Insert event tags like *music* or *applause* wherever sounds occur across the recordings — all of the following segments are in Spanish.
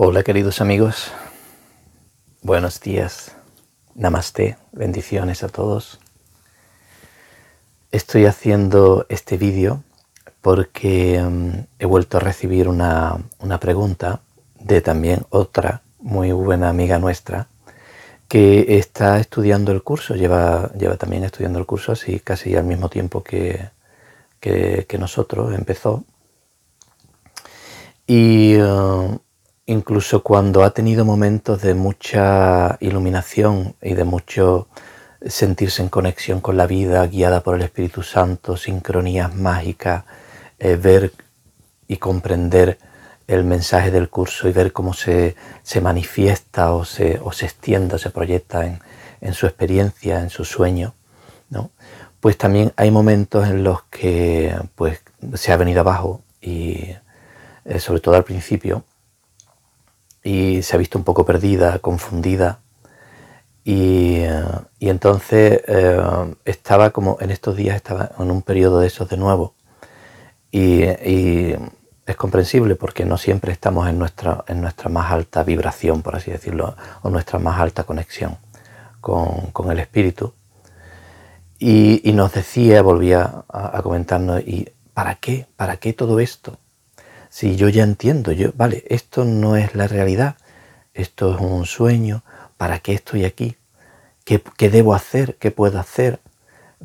Hola queridos amigos, buenos días, namaste, bendiciones a todos. Estoy haciendo este vídeo porque mm, he vuelto a recibir una, pregunta de también otra muy buena amiga nuestra que está estudiando el curso, lleva, lleva también estudiando el curso así casi al mismo tiempo que, que, nosotros empezó. Y uh, incluso cuando ha tenido momentos de mucha iluminación y de mucho sentirse en conexión con la vida, guiada por el Espíritu Santo, sincronías mágicas, eh, ver y comprender el mensaje del curso y ver cómo se, manifiesta o se, o se extiende, se proyecta en, en, su experiencia, en su sueño, ¿no? pues también hay momentos en los que pues, se ha venido abajo y eh, sobre todo al principio y se ha visto un poco perdida, confundida. Y, eh, entonces eh, estaba como en estos días, estaba en un periodo de esos de nuevo. Y, es comprensible porque no siempre estamos en nuestra, en nuestra más alta vibración, por así decirlo, o nuestra más alta conexión con, el espíritu. Y, nos decía, volvía a, a comentarnos, ¿y para qué? ¿Para qué todo esto? Si yo ya entiendo, yo, vale, esto no es la realidad, esto es un sueño, ¿para qué estoy aquí? ¿Qué, debo hacer? ¿Qué puedo hacer?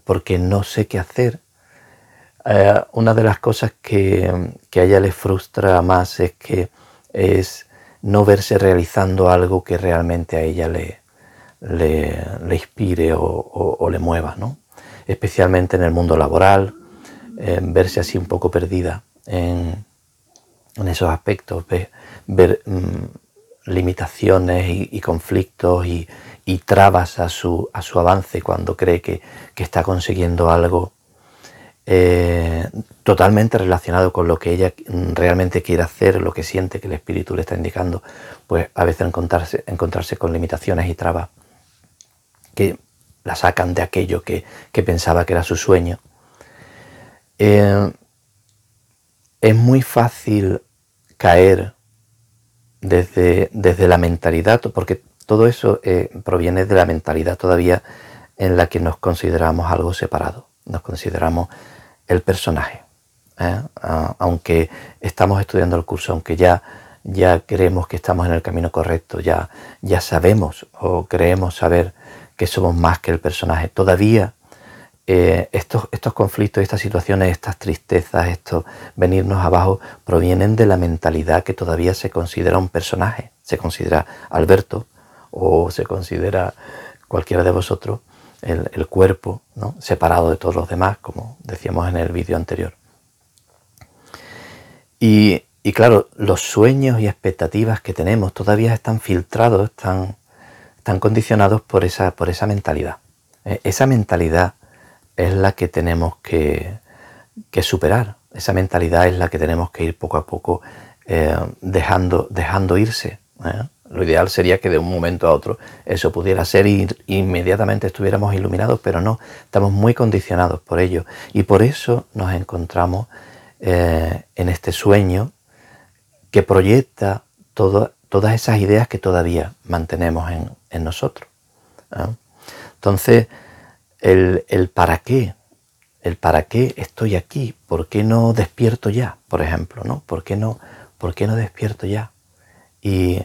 Porque no sé qué hacer. Eh, una de las cosas que, a ella le frustra más es que es no verse realizando algo que realmente a ella le, le, inspire o, le mueva, ¿no? especialmente en el mundo laboral, verse así un poco perdida en, en esos aspectos, ver, mm, limitaciones y, conflictos y, trabas a su, a su, avance cuando cree que, está consiguiendo algo eh, totalmente relacionado con lo que ella realmente quiere hacer, lo que siente que el espíritu le está indicando, pues a veces encontrarse, encontrarse con limitaciones y trabas que la sacan de aquello que, pensaba que era su sueño. Eh, es muy fácil caer desde, desde la mentalidad, porque todo eso eh, proviene de la mentalidad todavía en la que nos consideramos algo separado, nos consideramos el personaje. ¿eh? aunque estamos estudiando el curso, aunque ya, ya creemos que estamos en el camino correcto, ya, ya sabemos o creemos saber que somos más que el personaje, todavía eh, estos, estos conflictos, estas situaciones, estas tristezas, estos venirnos abajo, provienen de la mentalidad que todavía se considera un personaje, se considera Alberto o se considera cualquiera de vosotros el, cuerpo ¿no? separado de todos los demás, como decíamos en el vídeo anterior. Y, claro, los sueños y expectativas que tenemos todavía están filtrados, están, están condicionados por esa, por esa mentalidad. Eh, esa mentalidad es la que tenemos que, superar. Esa mentalidad es la que tenemos que ir poco a poco eh, dejando, dejando irse. ¿eh? Lo ideal sería que de un momento a otro eso pudiera ser y inmediatamente estuviéramos iluminados, pero no, estamos muy condicionados por ello. Y por eso nos encontramos eh, en este sueño que proyecta todas esas ideas que todavía mantenemos en, en nosotros. Entonces, el, para qué, el para qué estoy aquí, por qué no despierto ya, por ejemplo, ¿no? ¿Por qué no, por qué no despierto ya? Y,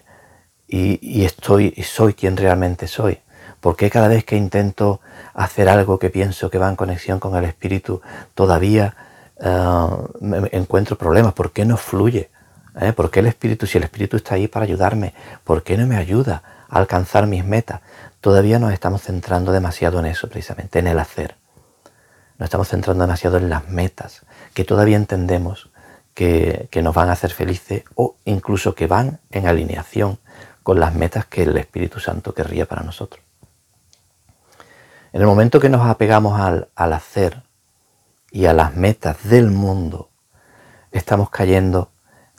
y, estoy, soy quien realmente soy. ¿Por qué cada vez que intento hacer algo que pienso que va en conexión con el espíritu, todavía eh, me encuentro problemas? ¿Por qué no fluye? ¿Eh? ¿Por qué el espíritu, si el espíritu está ahí para ayudarme, por qué no me ayuda a alcanzar mis metas? Todavía nos estamos centrando demasiado en eso, precisamente, en el hacer. Nos estamos centrando demasiado en las metas, que todavía entendemos que, nos van a hacer felices o incluso que van en alineación con las metas que el Espíritu Santo querría para nosotros. En el momento que nos apegamos al, hacer y a las metas del mundo, estamos cayendo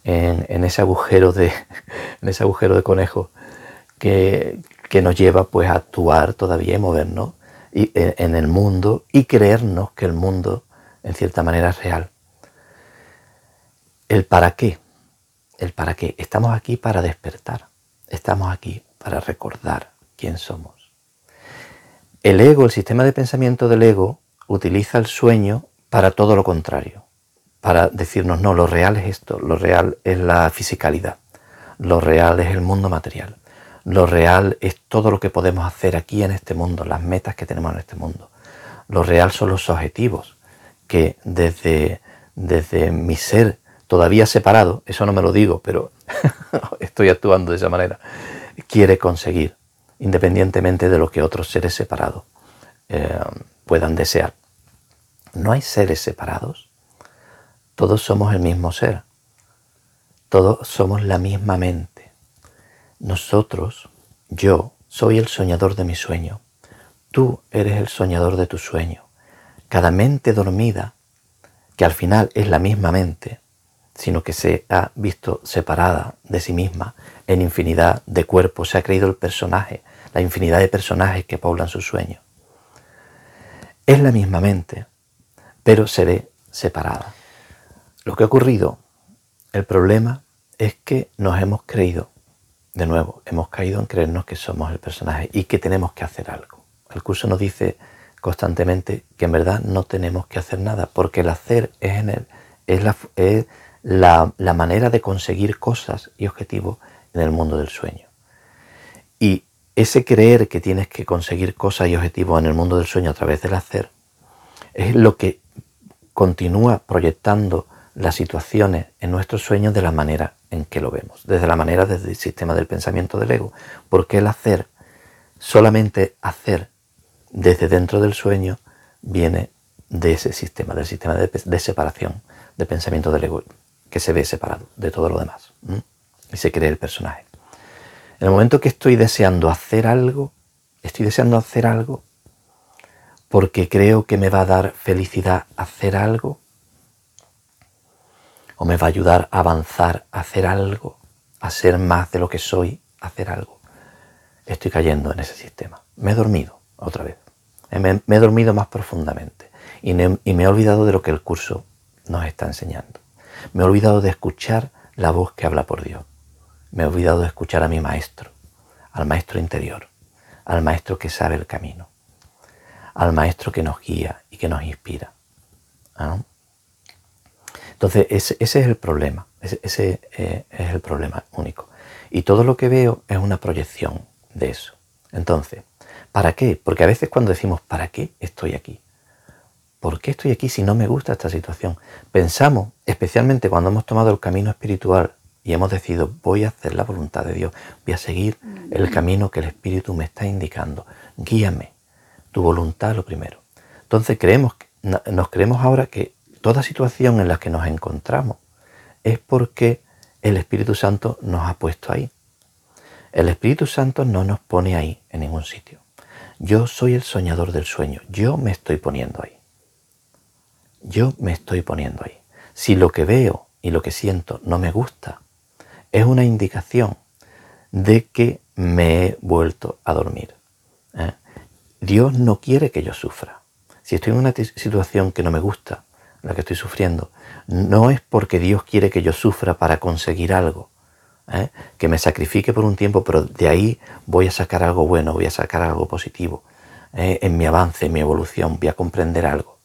en, ese agujero de *laughs* en ese agujero de conejo que, que nos lleva pues a actuar todavía y movernos y, eh, en, el mundo y creernos que el mundo en cierta manera es real. El para qué. el para qué. Estamos aquí para despertar. Estamos aquí para recordar quién somos. El ego, el sistema de pensamiento del ego, utiliza el sueño para todo lo contrario. Para decirnos, no, lo real es esto, lo real es la fisicalidad, lo real es el mundo material, lo real es todo lo que podemos hacer aquí en este mundo, las metas que tenemos en este mundo. Lo real son los objetivos que desde, desde mi ser todavía separado, eso no me lo digo, pero *laughs* estoy actuando de esa manera, quiere conseguir, independientemente de lo que otros seres separados eh, puedan desear. No hay seres separados, todos somos el mismo ser, todos somos la misma mente. Nosotros, yo, soy el soñador de mi sueño, tú eres el soñador de tu sueño. Cada mente dormida, que al final es la misma mente, sino que se ha visto separada de sí misma en infinidad de cuerpos, se ha creído el personaje, la infinidad de personajes que poblan su sueño. Es la misma mente, pero se ve separada. Lo que ha ocurrido, el problema es que nos hemos creído, de nuevo, hemos caído en creernos que somos el personaje y que tenemos que hacer algo. El curso nos dice constantemente que en verdad no tenemos que hacer nada, porque el hacer es, la, la, manera de conseguir cosas y objetivos en el mundo del sueño. Y ese creer que tienes que conseguir cosas y objetivos en el mundo del sueño a través del hacer es lo que continúa proyectando las situaciones en nuestros sueños de la manera en que lo vemos, desde la manera desde el sistema del pensamiento del ego, porque el hacer, solamente hacer desde dentro del sueño, viene de ese sistema, del sistema de, separación de pensamiento del ego, que se ve separado de todo lo demás. Y se cree el personaje. En el momento que estoy deseando hacer algo, estoy deseando hacer algo porque creo que me va a dar felicidad hacer algo, o me va a ayudar a avanzar, a hacer algo, a ser más de lo que soy, a hacer algo. Estoy cayendo en ese sistema. Me he dormido otra vez. Me, he dormido más profundamente y, y me he olvidado de lo que el curso nos está enseñando. Me he olvidado de escuchar la voz que habla por Dios. Me he olvidado de escuchar a mi maestro, al maestro interior, al maestro que sabe el camino al maestro que nos guía y que nos inspira. Entonces, ese, es el problema, ese, eh, es el problema único. Y todo lo que veo es una proyección de eso. Entonces, ¿para qué? Porque a veces cuando decimos, ¿para qué estoy aquí? ¿Por qué estoy aquí si no me gusta esta situación? Pensamos, especialmente cuando hemos tomado el camino espiritual y hemos decidido, voy a hacer la voluntad de Dios, voy a seguir el camino que el Espíritu me está indicando, guíame, tu voluntad lo primero. Entonces creemos, nos creemos ahora que toda situación en la que nos encontramos es porque el Espíritu Santo nos ha puesto ahí. El Espíritu Santo no nos pone ahí en ningún sitio. Yo soy el soñador del sueño. Yo me estoy poniendo ahí. Yo me estoy poniendo ahí. Si lo que veo y lo que siento no me gusta, es una indicación de que me he vuelto a dormir. ¿eh? Dios no quiere que yo sufra. Si estoy en una situación que no me gusta, la que estoy sufriendo, no es porque Dios quiere que yo sufra para conseguir algo, ¿eh? que me sacrifique por un tiempo, pero de ahí voy a sacar algo bueno, voy a sacar algo positivo ¿eh? en mi avance, en mi evolución, voy a comprender algo.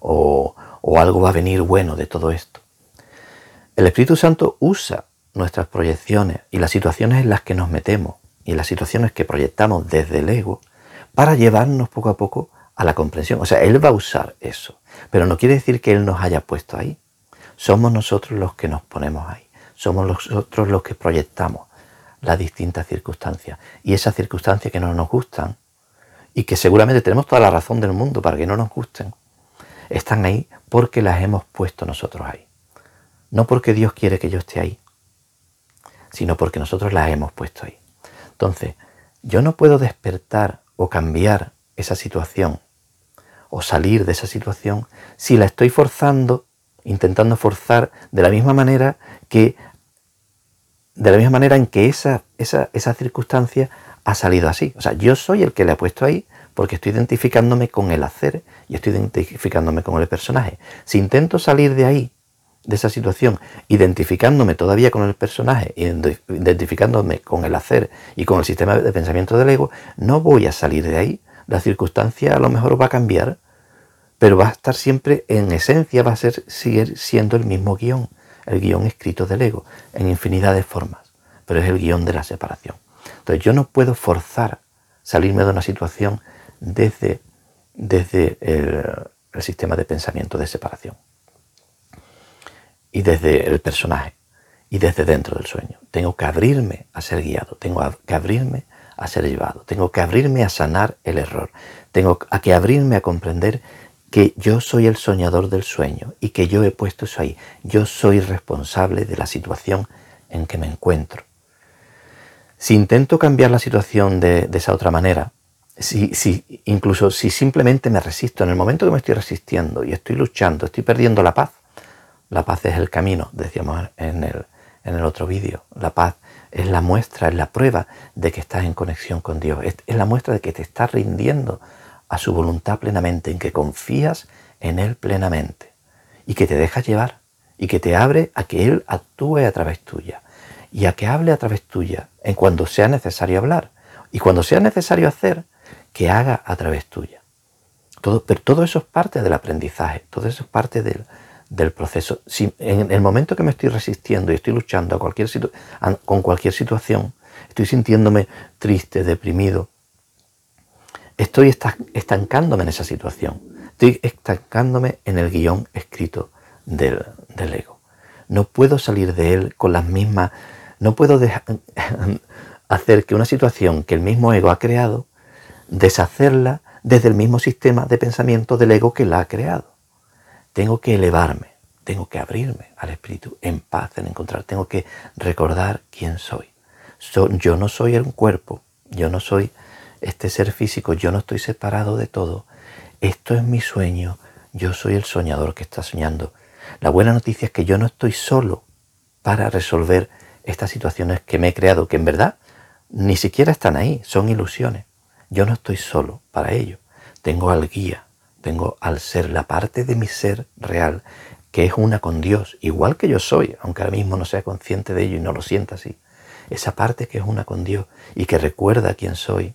O, o algo va a venir bueno de todo esto. El Espíritu Santo usa nuestras proyecciones y las situaciones en las que nos metemos y las situaciones que proyectamos desde el ego para llevarnos poco a poco a la comprensión. O sea, Él va a usar eso, pero no quiere decir que Él nos haya puesto ahí. Somos nosotros los que nos ponemos ahí. Somos nosotros los que proyectamos las distintas circunstancias. Y esas circunstancias que no nos gustan y que seguramente tenemos toda la razón del mundo para que no nos gusten, están ahí porque las hemos puesto nosotros ahí. No porque Dios quiere que yo esté ahí, sino porque nosotros las hemos puesto ahí. Entonces, yo no puedo despertar o cambiar esa situación o salir de esa situación si la estoy forzando, intentando forzar de la misma manera que de la misma manera en que esa, esa, esa circunstancia ha salido así. O sea, yo soy el que le ha puesto ahí porque estoy identificándome con el hacer y estoy identificándome con el personaje. Si intento salir de ahí de esa situación, identificándome todavía con el personaje, identificándome con el hacer y con el sistema de pensamiento del ego, no voy a salir de ahí. La circunstancia a lo mejor va a cambiar, pero va a estar siempre en esencia, va a ser, seguir siendo el mismo guion, el guion escrito del ego, en infinidad de formas, pero es el guion de la separación. Entonces yo no puedo forzar salirme de una situación desde, desde el sistema de pensamiento de separación y desde el personaje y desde dentro del sueño. Tengo que abrirme a ser guiado, tengo que abrirme a ser llevado, tengo que abrirme a sanar el error, tengo que abrirme a comprender que yo soy el soñador del sueño y que yo he puesto eso ahí. Yo soy responsable de la situación en que me encuentro. Si intento cambiar la situación de, esa otra manera, si, si, incluso si simplemente me resisto, en el momento que me estoy resistiendo y estoy luchando, estoy perdiendo la paz, la paz es el camino, decíamos en el, en el otro vídeo. La paz es la muestra, es la prueba de que estás en conexión con Dios. Es, la muestra de que te estás rindiendo a su voluntad plenamente, en que confías en Él plenamente y que te dejas llevar y que te abre a que Él actúe a través tuya y a que hable a través tuya en cuando sea necesario hablar y cuando sea necesario hacer, que haga a través tuya. Todo, pero todo eso es parte del aprendizaje, todo eso es parte del, del proceso. Si en el momento que me estoy resistiendo y estoy luchando a cualquier con cualquier situación, estoy sintiéndome triste, deprimido, estoy estancándome en esa situación. Estoy estancándome en el guion escrito del, del ego. No puedo salir de él con las mismas... No puedo *laughs* hacer que una situación que el mismo ego ha creado, deshacerla desde el mismo sistema de pensamiento del ego que la ha creado. Tengo que elevarme, tengo que abrirme al Espíritu en paz, en encontrar, tengo que recordar quién soy. yo no soy un cuerpo, yo no soy este ser físico, yo no estoy separado de todo. Esto es mi sueño, yo soy el soñador que está soñando. La buena noticia es que yo no estoy solo para resolver estas situaciones que me he creado, que en verdad ni siquiera están ahí, son ilusiones. Yo no estoy solo para ello. Tengo al guía, tengo al ser, la parte de mi ser real, que es una con Dios, igual que yo soy, aunque ahora mismo no sea consciente de ello y no lo sienta así. Esa parte que es una con Dios y que recuerda quién soy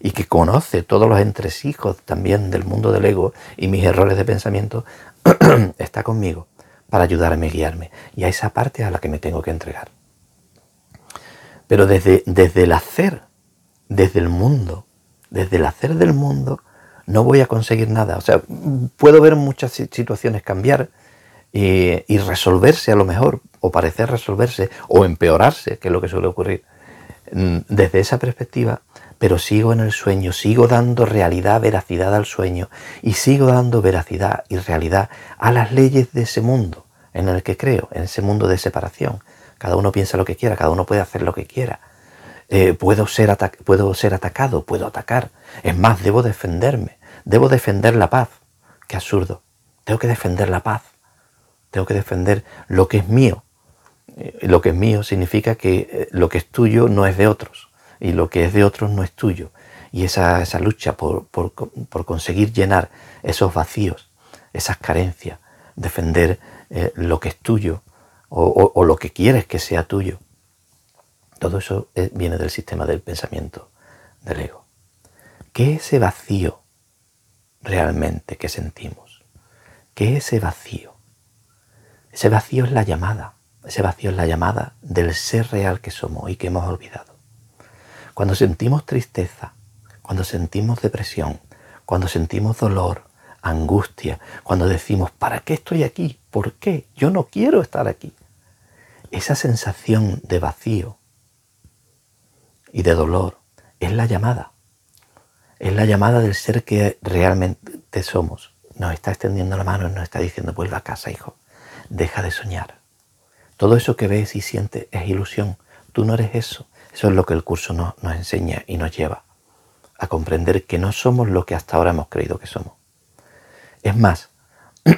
y que conoce todos los entresijos también del mundo del ego y mis errores de pensamiento, *clears throat* está conmigo para ayudarme, guiarme. Y a esa parte a la que me tengo que entregar. Pero desde, desde el hacer, desde el mundo, desde el hacer del mundo, no voy a conseguir nada. O sea, puedo ver muchas situaciones cambiar y, resolverse a lo mejor, o parecer resolverse, o empeorarse, que es lo que suele ocurrir. Mm, desde esa perspectiva, pero sigo en el sueño, sigo dando realidad, veracidad al sueño y sigo dando veracidad y realidad a las leyes de ese mundo en el que creo, en ese mundo de separación. Cada uno piensa lo que quiera, cada uno puede hacer lo que quiera. Eh, puedo, ser atacado, puedo atacar. Es más, debo defenderme. Debo defender la paz. Qué absurdo. Tengo que defender la paz. Tengo que defender lo que es mío. Eh, lo que es mío significa que eh, lo que es tuyo no es de otros. Y lo que es de otros no es tuyo. Y esa, esa lucha por, por, conseguir llenar esos vacíos, esas carencias, defender eh, lo que es tuyo o, o, lo que quieres que sea tuyo. Todo eso viene del sistema del pensamiento del ego. ¿Qué es ese vacío realmente que sentimos. ¿Qué es ese vacío? Ese vacío es la llamada, ese vacío es la llamada del ser real que somos y que hemos olvidado. Cuando sentimos tristeza, cuando sentimos depresión, cuando sentimos dolor, angustia, cuando decimos, ¿para qué estoy aquí? ¿Por qué? Yo no quiero estar aquí. Esa sensación de vacío y de dolor es la llamada. Es la llamada del ser que realmente somos. Nos está extendiendo la mano y nos está diciendo, vuelve a casa, hijo. Deja de soñar. Todo eso que ves y sientes es ilusión. Tú no eres eso. Eso es lo que el curso nos, nos enseña y nos lleva a comprender que no somos lo que hasta ahora hemos creído que somos. Es más, *clears throat*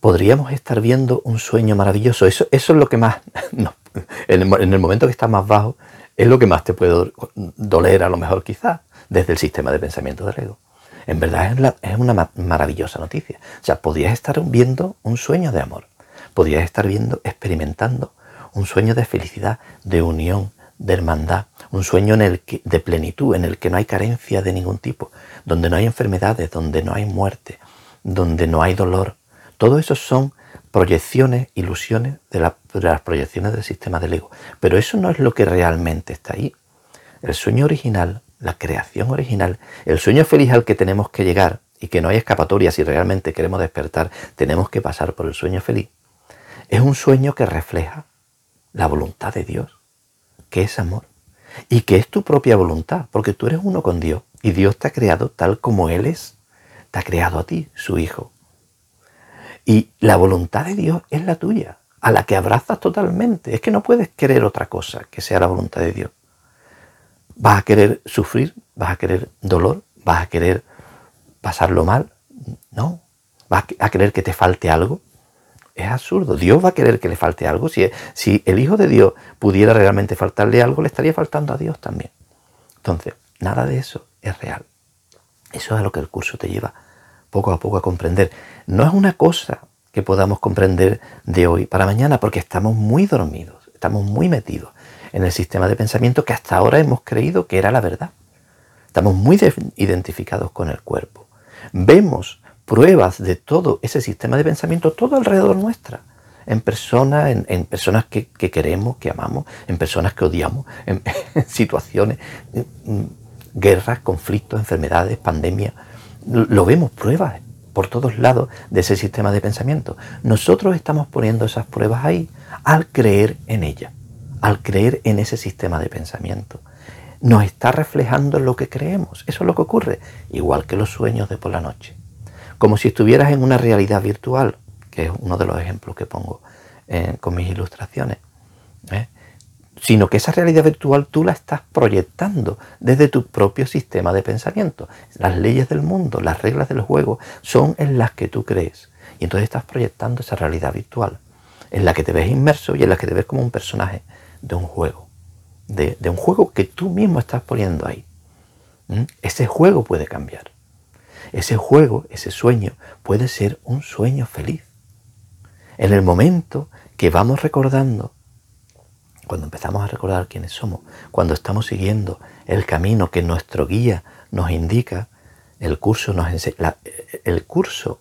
podríamos estar viendo un sueño maravilloso. Eso, es lo que más, *laughs* en, el, momento que está más bajo, es lo que más te puede doler a lo mejor quizás desde el sistema de pensamiento del ego. En verdad es, una maravillosa noticia. O sea, podrías estar viendo un sueño de amor, podrías estar viendo, experimentando un sueño de felicidad, de unión, de hermandad, un sueño de plenitud, en el que no hay carencia de ningún tipo, donde no hay enfermedades, donde no hay muerte, donde no hay dolor. Todo eso son proyecciones, ilusiones de las proyecciones del sistema del ego. Pero eso no es lo que realmente está ahí. El sueño original, la creación original, el sueño feliz al que tenemos que llegar y que no hay escapatoria si realmente queremos despertar, tenemos que pasar por el sueño feliz, es un sueño que refleja la voluntad de Dios, que es amor y que es tu propia voluntad, porque tú eres uno con Dios y Dios te ha creado tal como Él es, te ha creado a ti, su Hijo. Y la voluntad de Dios es la tuya, a la que abrazas totalmente. Es que no puedes querer otra cosa que sea la voluntad de Dios. ¿Vas a querer sufrir? ¿Vas a querer dolor? ¿Vas a querer pasarlo mal? No. ¿Vas a querer que te falte algo? Es absurdo. Dios va a querer que le falte algo. Si, si el Hijo de Dios pudiera realmente faltarle algo, le estaría faltando a Dios también. Entonces, nada de eso es real. Eso es a lo que el curso te lleva poco a poco a comprender. No es una cosa que podamos comprender de hoy para mañana porque estamos muy dormidos, estamos muy metidos en el sistema de pensamiento que hasta ahora hemos creído que era la verdad. Estamos muy identificados con el cuerpo. Vemos pruebas de todo ese sistema de pensamiento todo alrededor nuestra. En personas, en, personas que, queremos, que amamos, en personas que odiamos, *laughs* en, situaciones, guerras, conflictos, enfermedades, pandemias. Lo vemos pruebas por todos lados de ese sistema de pensamiento. Nosotros estamos poniendo esas pruebas ahí al creer en ellas al creer en ese sistema de pensamiento. Nos está reflejando lo que creemos. Eso es lo que ocurre. Igual que los sueños de por la noche. Como si estuvieras en una realidad virtual, que es uno de los ejemplos que pongo eh, con mis ilustraciones. ¿eh? Sino que esa realidad virtual tú la estás proyectando desde tu propio sistema de pensamiento. Las leyes del mundo, las reglas del juego son en las que tú crees. Y entonces estás proyectando esa realidad virtual, en la que te ves inmerso y en la que te ves como un personaje de un juego, de, un juego que tú mismo estás poniendo ahí. Ese juego puede cambiar. Ese juego, ese sueño, puede ser un sueño feliz. En el momento que vamos recordando, cuando empezamos a recordar quiénes somos, cuando estamos siguiendo el camino que nuestro guía nos indica, el curso, nos el curso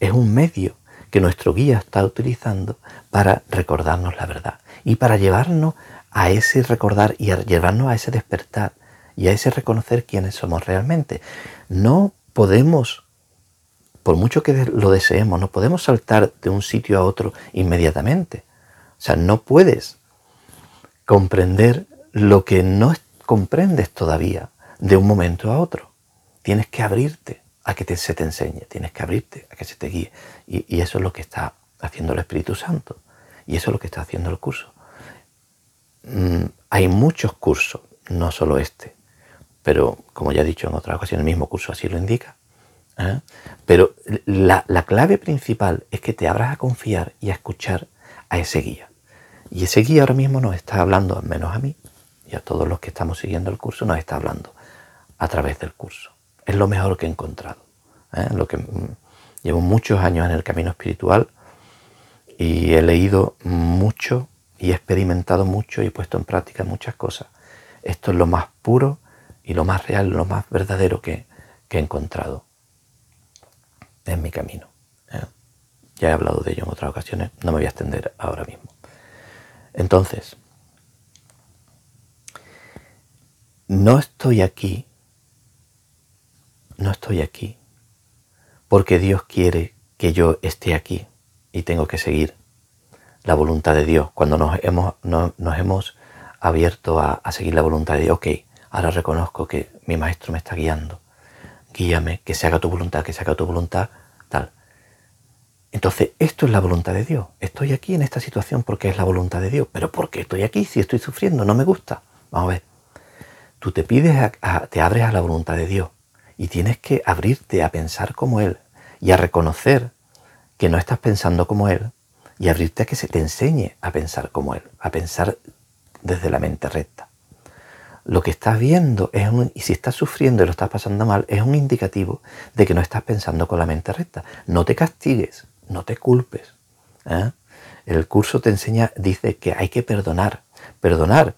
es un medio que nuestro guía está utilizando para recordarnos la verdad y para llevarnos a ese recordar y a llevarnos a ese despertar y a ese reconocer quiénes somos realmente. No podemos, por mucho que lo deseemos, no podemos saltar de un sitio a otro inmediatamente. O sea, no puedes comprender lo que no comprendes todavía de un momento a otro. Tienes que abrirte a que se te enseñe, tienes que abrirte a que se te guíe. y eso es lo que está haciendo el Espíritu Santo. Y eso es lo que está haciendo el curso. Mm, hay muchos cursos, no solo este, pero como ya he dicho en otra ocasión, el mismo curso así lo indica. ¿eh? Pero la, la clave principal es que te abras a confiar y a escuchar a ese guía. Y ese guía ahora mismo nos está hablando, al menos a mí y a todos los que estamos siguiendo el curso, nos está hablando a través del curso. Es lo mejor que he encontrado. ¿eh? Lo que mm, llevo muchos años en el camino espiritual y he leído mucho y he experimentado mucho y he puesto en práctica muchas cosas. Esto es lo más puro y lo más real, lo más verdadero que, he encontrado en mi camino. ¿eh? Ya he hablado de ello en otras ocasiones, no me voy a extender ahora mismo. Entonces, no estoy aquí, no estoy aquí porque Dios quiere que yo esté aquí y tengo que seguir la voluntad de Dios. Cuando nos hemos, nos hemos abierto a, seguir la voluntad de Dios, ok, ahora reconozco que mi maestro me está guiando. Guíame, que se haga tu voluntad, que se haga tu voluntad, tal. Entonces, esto es la voluntad de Dios. Estoy aquí en esta situación porque es la voluntad de Dios. Pero ¿por qué estoy aquí si estoy sufriendo? No me gusta. Vamos a ver. Tú te pides, te abres a la voluntad de Dios y tienes que abrirte a pensar como Él y a reconocer que no estás pensando como Él y abrirte a que se te enseñe a pensar como Él, a pensar desde la mente recta. Lo que estás viendo es un, y si estás sufriendo y lo estás pasando mal, es un indicativo de que no estás pensando con la mente recta. No te castigues, no te culpes. ¿eh? El curso te enseña, dice que hay que perdonar. Perdonar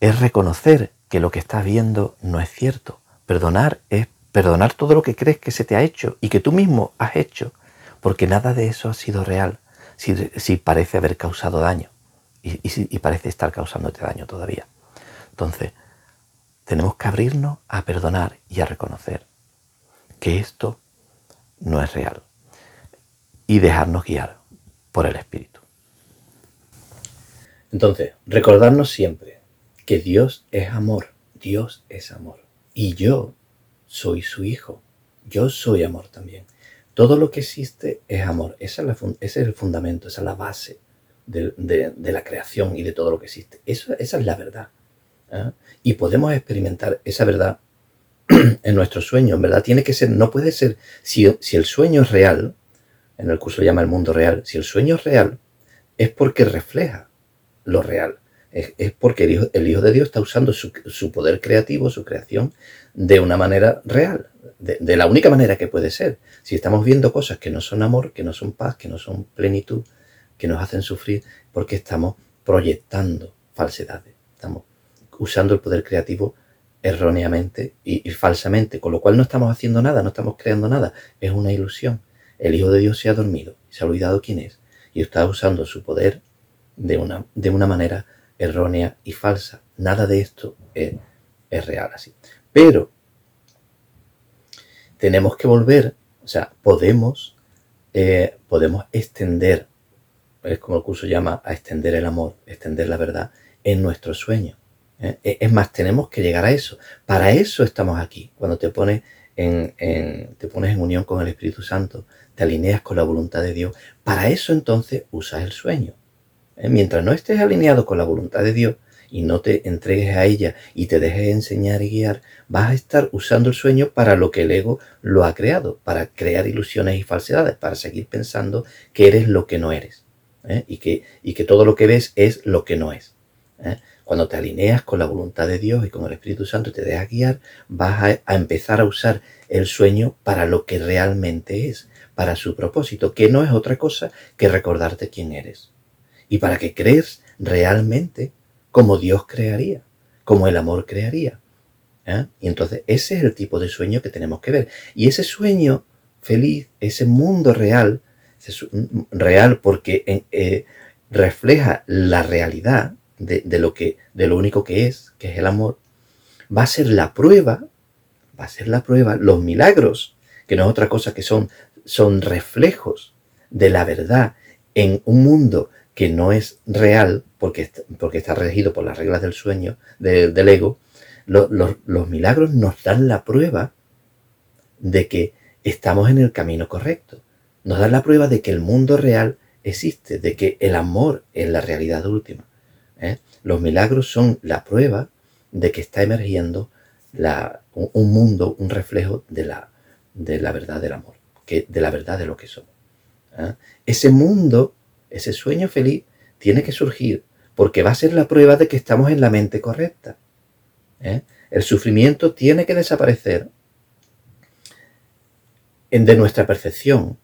es reconocer que lo que estás viendo no es cierto. Perdonar es perdonar todo lo que crees que se te ha hecho y que tú mismo has hecho, porque nada de eso ha sido real, si, parece haber causado daño y, y parece estar causándote daño todavía. Entonces, tenemos que abrirnos a perdonar y a reconocer que esto no es real y dejarnos guiar por el Espíritu. Entonces, recordarnos siempre que Dios es amor, Dios es amor y yo soy su hijo. Yo soy amor también. Todo lo que existe es amor. Esa es ese es el fundamento, esa es la base de, la creación y de todo lo que existe. esa es la verdad. ¿Eh? Y podemos experimentar esa verdad *clears throat* en nuestro sueño. En verdad, tiene que ser, no puede ser, si, si el sueño es real, en el curso llama el mundo real, si el sueño es real, es porque refleja lo real es, porque el hijo, de Dios está usando su, poder creativo, su creación, de una manera real, de, la única manera que puede ser. Si estamos viendo cosas que no son amor, que no son paz, que no son plenitud, que nos hacen sufrir, porque estamos proyectando falsedades, estamos usando el poder creativo erróneamente y, falsamente, con lo cual no estamos haciendo nada, no estamos creando nada, es una ilusión. El Hijo de Dios se ha dormido, se ha olvidado quién es y está usando su poder de una, de una manera errónea y falsa. Nada de esto es, real así. Pero tenemos que volver, o sea, podemos, eh, podemos extender, es como el curso llama, a extender el amor, extender la verdad en nuestro sueño. ¿Eh? E, es más, tenemos que llegar a eso. Para eso estamos aquí. Cuando te pones en, te pones en unión con el Espíritu Santo, te alineas con la voluntad de Dios. Para eso entonces usas el sueño. ¿eh? Mientras no estés alineado con la voluntad de Dios y no te entregues a ella y te dejes enseñar y guiar, vas a estar usando el sueño para lo que el ego lo ha creado, para crear ilusiones y falsedades, para seguir pensando que eres lo que no eres ¿eh? y, que, y que todo lo que ves es lo que no es. ¿eh? Cuando te alineas con la voluntad de Dios y con el Espíritu Santo te dejas guiar, vas a empezar a usar el sueño para lo que realmente es, para su propósito, que no es otra cosa que recordarte quién eres y para que crees realmente como Dios crearía, como el amor crearía. ¿eh? Y entonces ese es el tipo de sueño que tenemos que ver. Y ese sueño feliz, ese mundo real, real porque eh, refleja la realidad de, lo que, de lo único que es, que es el amor, va a ser la prueba, va a ser la prueba, los milagros, que no es otra cosa que son, son reflejos de la verdad en un mundo que no es real porque, porque está regido por las reglas del sueño, del ego, los milagros nos dan la prueba de que estamos en el camino correcto. Nos dan la prueba de que el mundo real existe, de que el amor es la realidad última. ¿Eh? Los milagros son la prueba de que está emergiendo un, mundo, un reflejo de la, de la verdad del amor, que, de la verdad de lo que somos. ¿eh? Ese mundo ese sueño feliz tiene que surgir porque va a ser la prueba de que estamos en la mente correcta. ¿eh? El sufrimiento tiene que desaparecer de nuestra percepción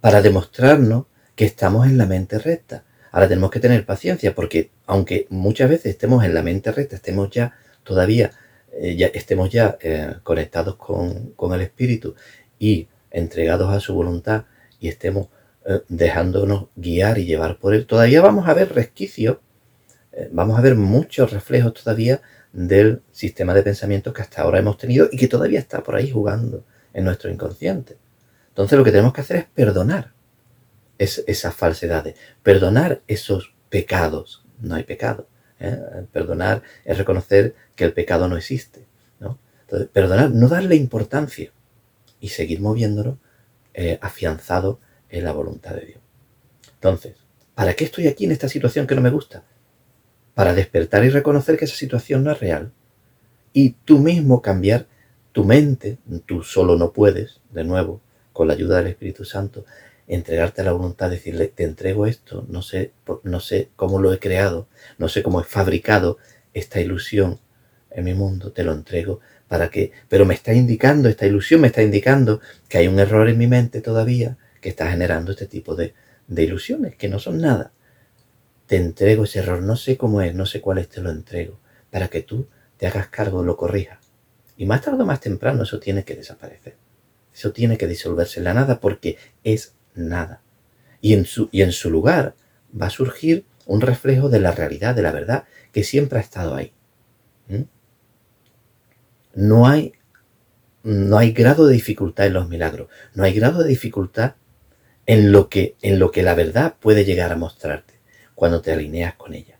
para demostrarnos que estamos en la mente recta. Ahora tenemos que tener paciencia porque aunque muchas veces estemos en la mente recta, estemos ya todavía, eh, ya, estemos ya eh, conectados con, con el Espíritu y entregados a su voluntad y estemos eh, dejándonos guiar y llevar por él. Todavía vamos a ver resquicios, vamos a ver muchos reflejos todavía del sistema de pensamiento que hasta ahora hemos tenido y que todavía está por ahí jugando en nuestro inconsciente. Entonces lo que tenemos que hacer es perdonar esas falsedades, perdonar esos pecados. No hay pecado. ¿eh? Perdonar es reconocer que el pecado no existe. ¿no? Perdonar, no darle importancia y seguir moviéndonos afianzado es la voluntad de Dios. Entonces, ¿para qué estoy aquí en esta situación que no me gusta? Para despertar y reconocer que esa situación no es real. Y tú mismo cambiar tu mente, tú solo no puedes, de nuevo, con la ayuda del Espíritu Santo, entregarte a la voluntad, decirle, te entrego esto, no sé, no sé cómo lo he creado, no sé cómo he fabricado esta ilusión en mi mundo, te lo entrego para que, pero me está indicando, esta ilusión me está indicando que hay un error en mi mente todavía que está generando este tipo de, de ilusiones, que no son nada. Te entrego ese error, no sé cómo es, no sé cuál es, te lo entrego, para que tú te hagas cargo, lo corrijas. Y más tarde o más temprano eso tiene que desaparecer. Eso tiene que disolverse en la nada porque es nada. Y en su, y en su lugar va a surgir un reflejo de la realidad, de la verdad, que siempre ha estado ahí. ¿Mm? No hay, no hay grado de dificultad en los milagros, no hay grado de dificultad en lo que, en lo que la verdad puede llegar a mostrarte cuando te alineas con ella.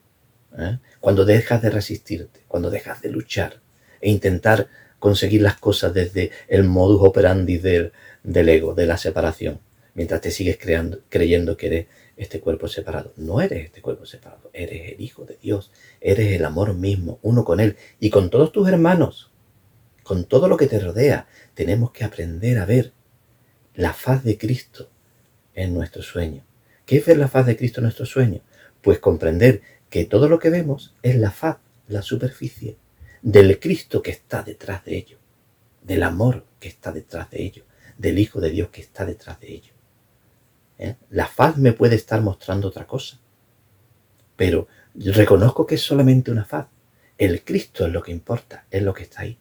¿eh? Cuando dejas de resistirte, cuando dejas de luchar e intentar conseguir las cosas desde el modus operandi del, del ego, de la separación, mientras te sigues creando, creyendo que eres este cuerpo separado. No eres este cuerpo separado, eres el Hijo de Dios, eres el amor mismo, uno con Él y con todos tus hermanos, con todo lo que te rodea. Tenemos que aprender a ver la faz de Cristo en nuestro sueño. ¿Qué es ver la faz de Cristo en nuestro sueño? Pues comprender que todo lo que vemos es la faz, la superficie del Cristo que está detrás de ello, del amor que está detrás de ello, del Hijo de Dios que está detrás de ello. ¿Eh? La faz me puede estar mostrando otra cosa, pero reconozco que es solamente una faz. El Cristo es lo que importa, es lo que está ahí.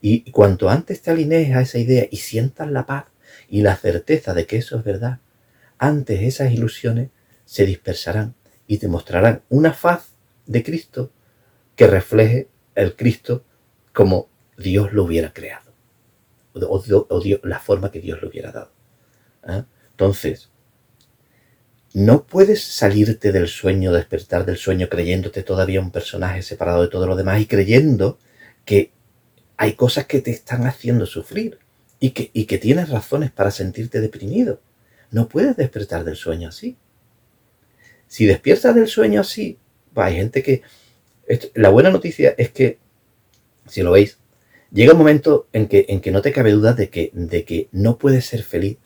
Y cuanto antes te alinees a esa idea y sientas la paz y la certeza de que eso es verdad, antes esas ilusiones se dispersarán y te mostrarán una faz de Cristo que refleje el Cristo como Dios lo hubiera creado, o, la forma que Dios lo hubiera dado. ¿eh? Entonces, no puedes salirte del sueño, despertar del sueño creyéndote todavía un personaje separado de todo lo demás y creyendo que hay cosas que te están haciendo sufrir y que, y que tienes razones para sentirte deprimido. No puedes despertar del sueño así. Si despiertas del sueño así, hay gente que... la buena noticia es que, si lo veis, llega un momento en que, en que no te cabe duda de que, de que no puedes ser feliz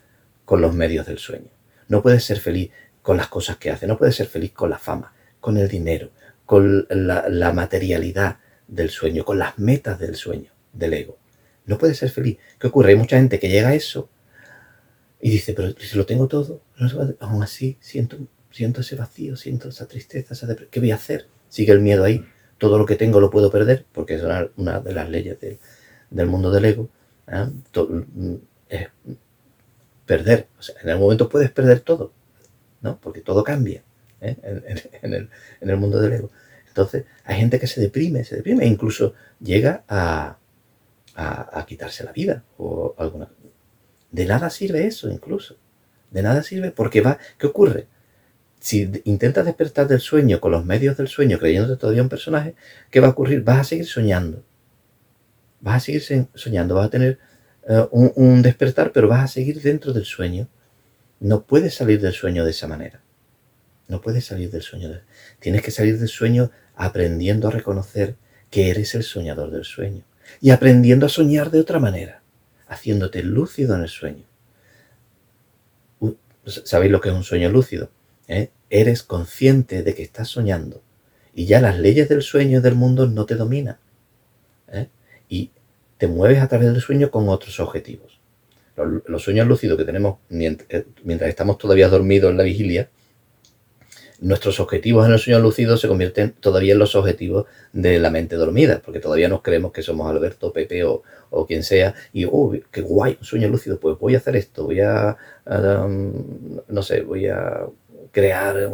con los medios del sueño. No puedes ser feliz con las cosas que hace. No puedes ser feliz con la fama, con el dinero, con la, materialidad del sueño, con las metas del sueño, del ego. No puedes ser feliz. ¿Qué ocurre? Hay mucha gente que llega a eso y dice, pero si lo tengo todo, aún así siento, siento ese vacío, siento esa tristeza, esa ¿qué voy a hacer? Sigue el miedo ahí, todo lo que tengo lo puedo perder, porque es una, de las leyes del, mundo del ego, ¿eh? mm, es perder. en el momento puedes perder todo, ¿no? Porque todo cambia ¿eh? en, el, mundo del ego. Entonces, hay gente que se deprime, se deprime, e incluso llega a, quitarse la vida o alguna de nada sirve eso incluso. De nada sirve porque va, ¿qué ocurre? Si intentas despertar del sueño con los medios del sueño creyéndote todavía un personaje, ¿qué va a ocurrir? Vas a seguir soñando. Vas a seguir soñando, vas a tener eh, un, despertar, pero vas a seguir dentro del sueño. No puedes salir del sueño de esa manera. No puedes salir del sueño. Tienes que salir del sueño aprendiendo a reconocer que eres el soñador del sueño y aprendiendo a soñar de otra manera haciéndote lúcido en el sueño. ¿Sabéis lo que es un sueño lúcido? ¿Eh? Eres consciente de que estás soñando y ya las leyes del sueño y del mundo no te dominan. ¿eh? Y te mueves a través del sueño con otros objetivos. Los, sueños lúcidos que tenemos eh, mientras estamos todavía dormidos en la vigilia nuestros objetivos en el sueño lúcido se convierten todavía en los objetivos de la mente dormida, porque todavía nos creemos que somos Alberto, Pepe o, quien sea, y, oh, qué guay, un sueño lúcido, pues voy a hacer esto, voy a, no sé, voy a crear...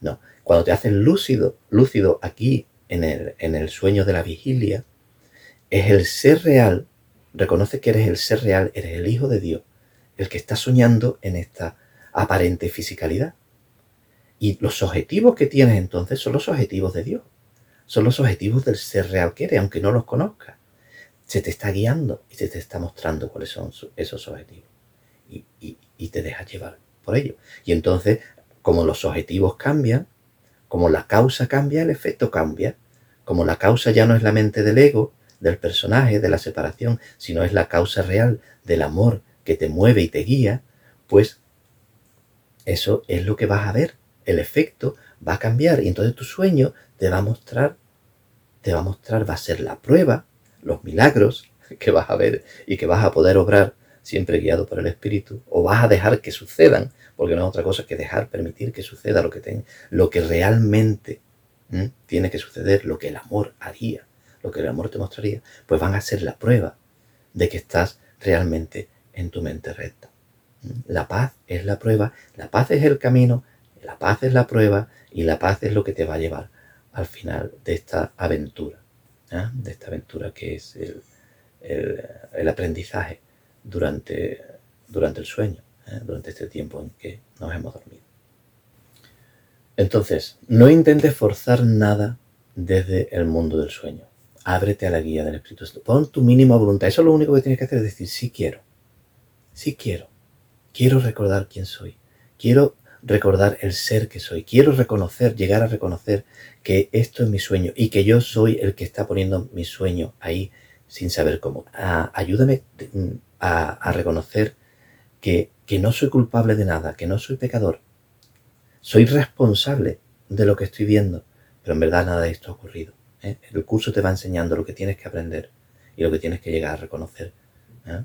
No, cuando te haces lúcido, lúcido aquí en el, en el sueño de la vigilia, es el ser real, reconoce que eres el ser real, eres el Hijo de Dios, el que está soñando en esta aparente fisicalidad. Y los objetivos que tienes entonces son los objetivos de Dios. Son los objetivos del ser real que eres, aunque no los conozcas. Se te está guiando y se te está mostrando cuáles son esos objetivos. Y, te dejas llevar por ello. Y entonces, como los objetivos cambian, como la causa cambia, el efecto cambia. Como la causa ya no es la mente del ego, del personaje, de la separación, sino es la causa real del amor que te mueve y te guía, pues eso es lo que vas a ver. El efecto va a cambiar. Y entonces tu sueño te va a mostrar te va a mostrar, va a ser la prueba, los milagros *laughs* que vas a ver y que vas a poder obrar siempre guiado por el Espíritu, o vas a dejar que sucedan, porque no es otra cosa que dejar, permitir que suceda lo que, lo que realmente tiene que suceder, lo que el amor haría, lo que el amor te mostraría, pues van a ser la prueba de que estás realmente en tu mente recta. La paz es la prueba, la paz es el camino, la paz es la prueba y la paz es lo que te va a llevar al final de esta aventura, ¿eh? de esta aventura que es el, el, aprendizaje durante, durante el sueño, ¿eh? durante este tiempo en que nos hemos dormido. Entonces, no intentes forzar nada desde el mundo del sueño. Ábrete a la guía del Espíritu Santo. Pon tu mínima voluntad. Eso es lo único que tienes que hacer, es decir, sí quiero. Sí quiero. Quiero recordar quién soy. Quiero recordar el ser que soy. Quiero reconocer, llegar a reconocer que esto es mi sueño y que yo soy el que está poniendo mi sueño ahí sin saber cómo. ayúdame mm, a, reconocer que, que no soy culpable de nada, que no soy pecador. Soy responsable de lo que estoy viendo, pero en verdad nada de esto ha ocurrido. ¿Eh? El curso te va enseñando lo que tienes que aprender y lo que tienes que llegar a reconocer. ¿eh?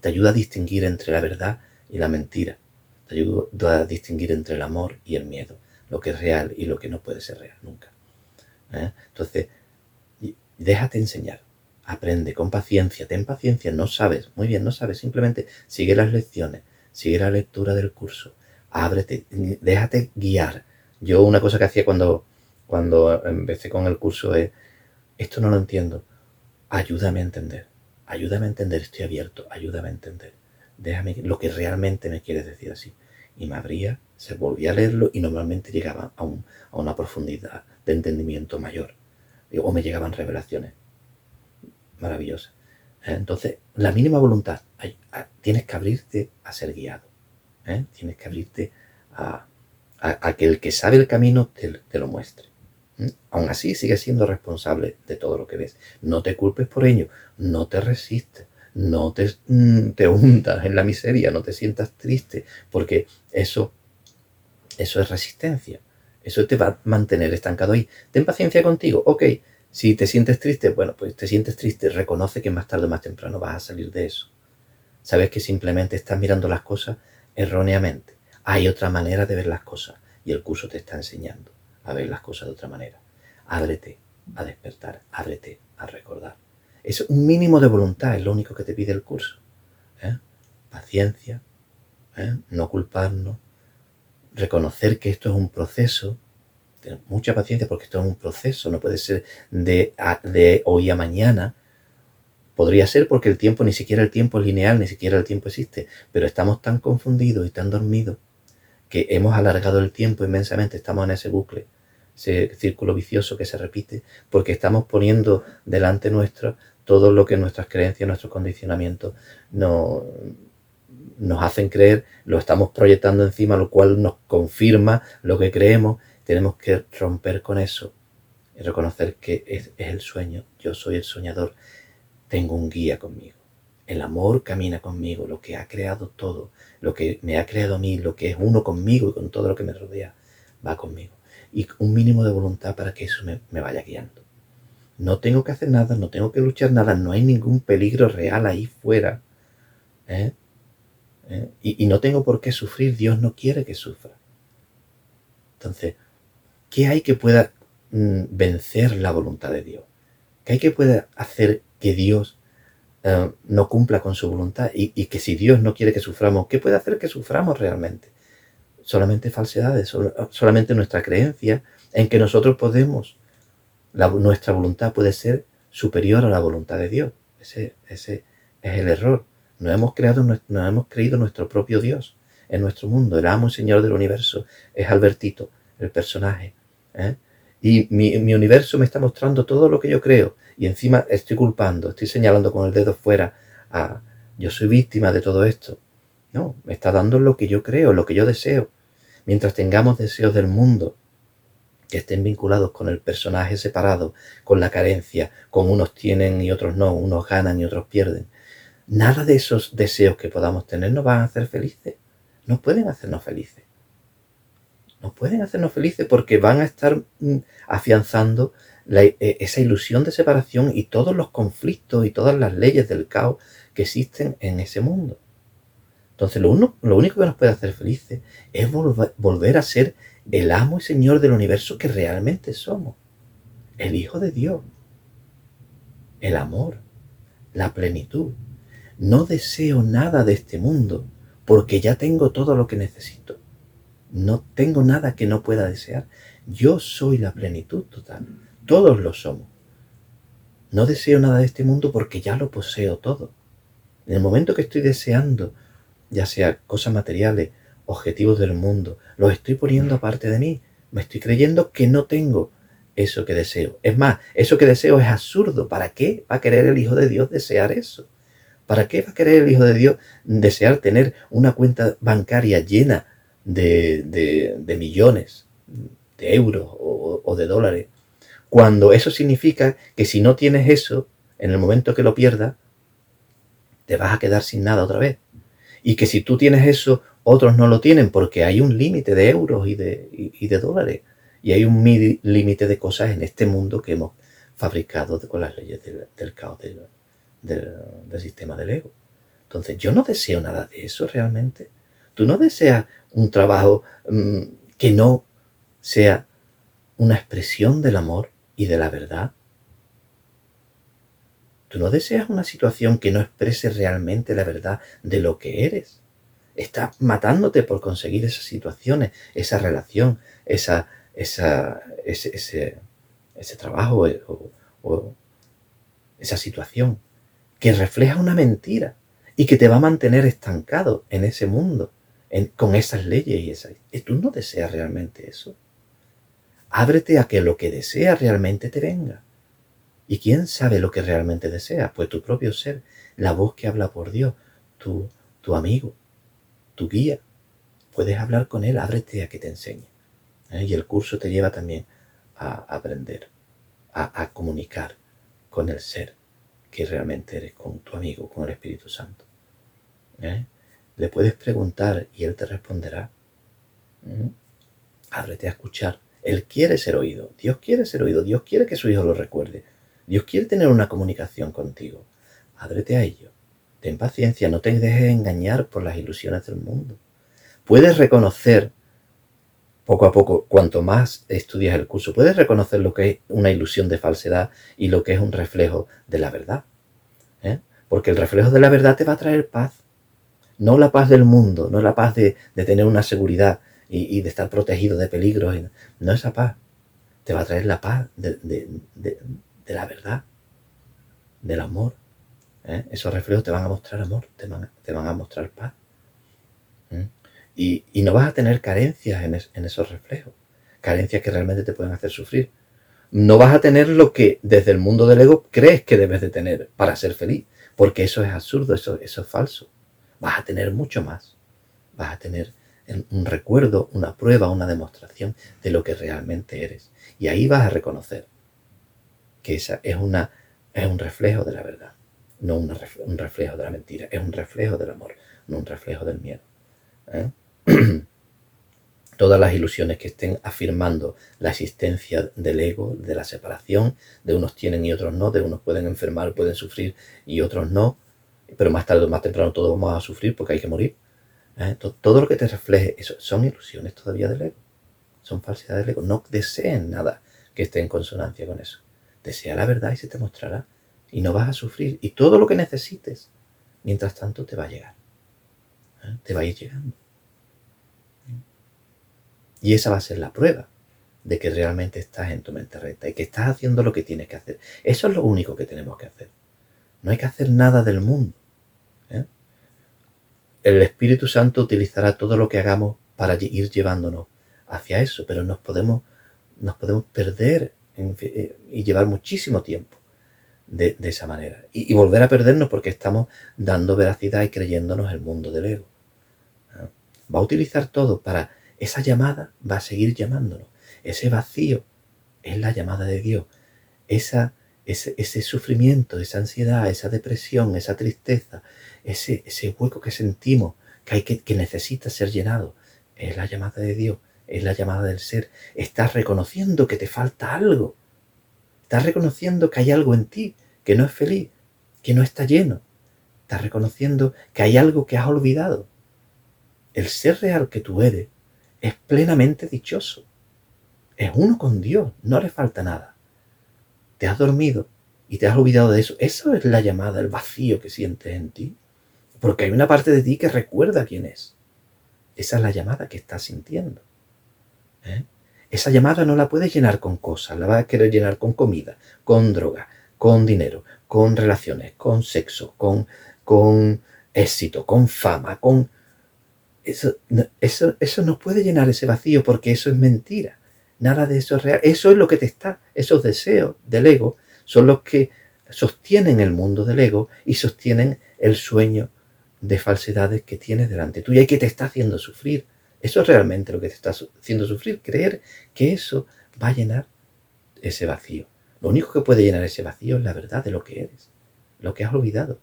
Te ayuda a distinguir entre la verdad y la mentira. Te ayuda a distinguir entre el amor y el miedo, lo que es real y lo que no puede ser real nunca. ¿eh? Entonces, déjate enseñar, aprende con paciencia, ten paciencia, no sabes, muy bien, no sabes, simplemente sigue las lecciones, sigue la lectura del curso, ábrete, déjate guiar. Yo una cosa que hacía cuando, cuando empecé con el curso es, esto no lo entiendo, ayúdame a entender, ayúdame a entender, estoy abierto, ayúdame a entender déjame lo que realmente me quieres decir así. Y me abría, se volvía a leerlo y normalmente llegaba a, una profundidad de entendimiento mayor. O me llegaban revelaciones maravillosas. ¿Eh? Entonces, la mínima voluntad, tienes que abrirte a ser guiado. ¿eh? Tienes que abrirte a, que el que sabe el camino te, lo muestre. Aún así, sigues siendo responsable de todo lo que ves. No te culpes por ello, no te resistes no te, mm, te hundas en la miseria, no te sientas triste, porque eso, eso es resistencia. Eso te va a mantener estancado ahí. Ten paciencia contigo. Ok, si te sientes triste, bueno, pues te sientes triste. Reconoce que más tarde o más temprano vas a salir de eso. Sabes que simplemente estás mirando las cosas erróneamente. Hay otra manera de ver las cosas y el curso te está enseñando a ver las cosas de otra manera. Ábrete a despertar, ábrete a recordar. Es un mínimo de voluntad, es lo único que te pide el curso. ¿eh? Paciencia, ¿eh? no culparnos, reconocer que esto es un proceso, tener mucha paciencia porque esto es un proceso, no puede ser de, de hoy a mañana. Podría ser porque el tiempo, ni siquiera el tiempo es lineal, ni siquiera el tiempo existe, pero estamos tan confundidos y tan dormidos que hemos alargado el tiempo inmensamente, estamos en ese bucle, ese círculo vicioso que se repite, porque estamos poniendo delante nuestro todo lo que nuestras creencias, nuestros condicionamientos no, nos hacen creer, lo estamos proyectando encima, lo cual nos confirma lo que creemos. Tenemos que romper con eso y reconocer que es, es el sueño. Yo soy el soñador. Tengo un guía conmigo. El amor camina conmigo, lo que ha creado todo, lo que me ha creado a mí, lo que es uno conmigo y con todo lo que me rodea, va conmigo. Y un mínimo de voluntad para que eso me vaya guiando. No tengo que hacer nada, no tengo que luchar nada, no hay ningún peligro real ahí fuera. ¿eh? ¿Eh? Y, no tengo por qué sufrir, Dios no quiere que sufra. Entonces, ¿qué hay que pueda mm, vencer la voluntad de Dios? ¿Qué hay que pueda hacer que Dios eh, no cumpla con su voluntad? Y, y, que si Dios no quiere que suframos, ¿qué puede hacer que suframos realmente? Solamente falsedades, solamente nuestra creencia en que nosotros podemos nuestra voluntad puede ser superior a la voluntad de Dios. Ese, ese es el error. No hemos, creado, hemos creído nuestro propio Dios en nuestro mundo. El amo y Señor del universo es Albertito, el personaje. ¿eh? Y mi, mi, universo me está mostrando todo lo que yo creo. Y encima estoy culpando, estoy señalando con el dedo fuera a yo soy víctima de todo esto. No, me está dando lo que yo creo, lo que yo deseo. Mientras tengamos deseos del mundo, que estén vinculados con el personaje separado, con la carencia, con unos tienen y otros no, unos ganan y otros pierden. Nada de esos deseos que podamos tener nos van a hacer felices, no pueden hacernos felices. No pueden hacernos felices porque van a estar mm, afianzando e, esa ilusión de separación y todos los conflictos y todas las leyes del caos que existen en ese mundo. Entonces lo, lo único que nos puede hacer felices es volver a ser el amo y señor del universo que realmente somos. El Hijo de Dios. El amor. La plenitud. No deseo nada de este mundo porque ya tengo todo lo que necesito. No tengo nada que no pueda desear. Yo soy la plenitud total. Todos lo somos. No deseo nada de este mundo porque ya lo poseo todo. En el momento que estoy deseando ya sea cosas materiales, objetivos del mundo, los estoy poniendo aparte de mí. Me estoy creyendo que no tengo eso que deseo. Es más, eso que deseo es absurdo. ¿Para qué va a querer el Hijo de Dios desear eso? ¿Para qué va a querer el Hijo de Dios desear tener una cuenta bancaria llena de, millones de euros o, o de dólares? Cuando eso significa que si no tienes eso, en el momento que lo pierdas, te vas a quedar sin nada otra vez y que si tú tienes eso, otros no lo tienen porque hay un límite de euros y de, de dólares y hay un límite de cosas en este mundo que hemos fabricado con las leyes del, caos del, sistema del ego. Entonces, yo no deseo nada de eso realmente. Tú no deseas un trabajo mm, que no sea una expresión del amor y de la verdad. Tú no deseas una situación que no exprese realmente la verdad de lo que eres. Estás matándote por conseguir esas situaciones, esa relación, esa, esa, ese, ese, trabajo o, esa situación que refleja una mentira y que te va a mantener estancado en ese mundo, con esas leyes y esas. ¿Y tú no deseas realmente eso? Ábrete a que lo que deseas realmente te venga. ¿Y quién sabe lo que realmente deseas? Pues tu propio ser, la voz que habla por Dios, tu, tu amigo, tu guía. Puedes hablar con él, ábrete a que te enseñe. ¿eh? Y el curso te lleva también a aprender, a, comunicar con el ser que realmente eres, con tu amigo, con el Espíritu Santo. ¿eh? Le puedes preguntar y él te responderá. ¿eh? Ábrete a escuchar. Él quiere ser oído. Dios quiere ser oído. Dios quiere que su hijo lo recuerde. Dios quiere tener una comunicación contigo. Ábrete a ello. Ten paciencia, no te dejes engañar por las ilusiones del mundo. Puedes reconocer, poco a poco, cuanto más estudias el curso, puedes reconocer lo que es una ilusión de falsedad y lo que es un reflejo de la verdad. ¿eh? Porque el reflejo de la verdad te va a traer paz. No la paz del mundo, no la paz de, tener una seguridad y, de estar protegido de peligros. No esa paz. Te va a traer la paz de, de la verdad, del amor. ¿eh? Esos reflejos te van a mostrar amor, te van, te van a mostrar paz. ¿eh? Y, no vas a tener carencias en, esos reflejos, carencias que realmente te pueden hacer sufrir. No vas a tener lo que desde el mundo del ego crees que debes de tener para ser feliz, porque eso es absurdo, eso, eso es falso. Vas a tener mucho más. Vas a tener un recuerdo, una prueba, una demostración de lo que realmente eres. Y ahí vas a reconocer que esa es, una, es un reflejo de la verdad, no un reflejo de la mentira, es un reflejo del amor, no un reflejo del miedo. ¿eh? *clears throat* Todas las ilusiones que estén afirmando la existencia del ego, de la separación, de unos tienen y otros no, de unos pueden enfermar, pueden sufrir y otros no, pero más tarde o más temprano todos vamos a sufrir porque hay que morir. ¿eh? Todo lo que te refleje, eso son ilusiones todavía del ego, son falsedades del ego. No deseen nada que esté en consonancia con eso. Desea la verdad y se te mostrará. Y no vas a sufrir. Y todo lo que necesites, mientras tanto, te va a llegar. ¿Eh? Te va a ir llegando. Y esa va a ser la prueba de que realmente estás en tu mente recta y que estás haciendo lo que tienes que hacer. Eso es lo único que tenemos que hacer. No hay que hacer nada del mundo. ¿eh? El Espíritu Santo utilizará todo lo que hagamos para ir llevándonos hacia eso, pero nos podemos, nos podemos perder eh, y llevar muchísimo tiempo de, esa manera. Y, volver a perdernos porque estamos dando veracidad y creyéndonos el mundo del ego. Va a utilizar todo para esa llamada, va a seguir llamándonos. Ese vacío es la llamada de Dios. Esa, ese, ese sufrimiento, esa ansiedad, esa depresión, esa tristeza, ese, ese hueco que sentimos que, hay que, que necesita ser llenado, es la llamada de Dios es la llamada del ser. Estás reconociendo que te falta algo. Estás reconociendo que hay algo en ti que no es feliz, que no está lleno. Estás reconociendo que hay algo que has olvidado. El ser real que tú eres es plenamente dichoso. Es uno con Dios, no le falta nada. Te has dormido y te has olvidado de eso. Eso es la llamada, el vacío que sientes en ti. Porque hay una parte de ti que recuerda quién es. Esa es la llamada que estás sintiendo. ¿Eh? Esa llamada no la puedes llenar con cosas, la vas a querer llenar con comida, con droga, con dinero, con relaciones, con sexo, con, con éxito, con fama, con... Eso, eso, eso no puede llenar ese vacío porque eso es mentira. Nada de eso es real. Eso es lo que te está, esos deseos del ego son los que sostienen el mundo del ego y sostienen el sueño de falsedades que tienes delante tuya y que te está haciendo sufrir. Eso es realmente lo que te está haciendo sufrir, creer que eso va a llenar ese vacío. Lo único que puede llenar ese vacío es la verdad de lo que eres, lo que has olvidado.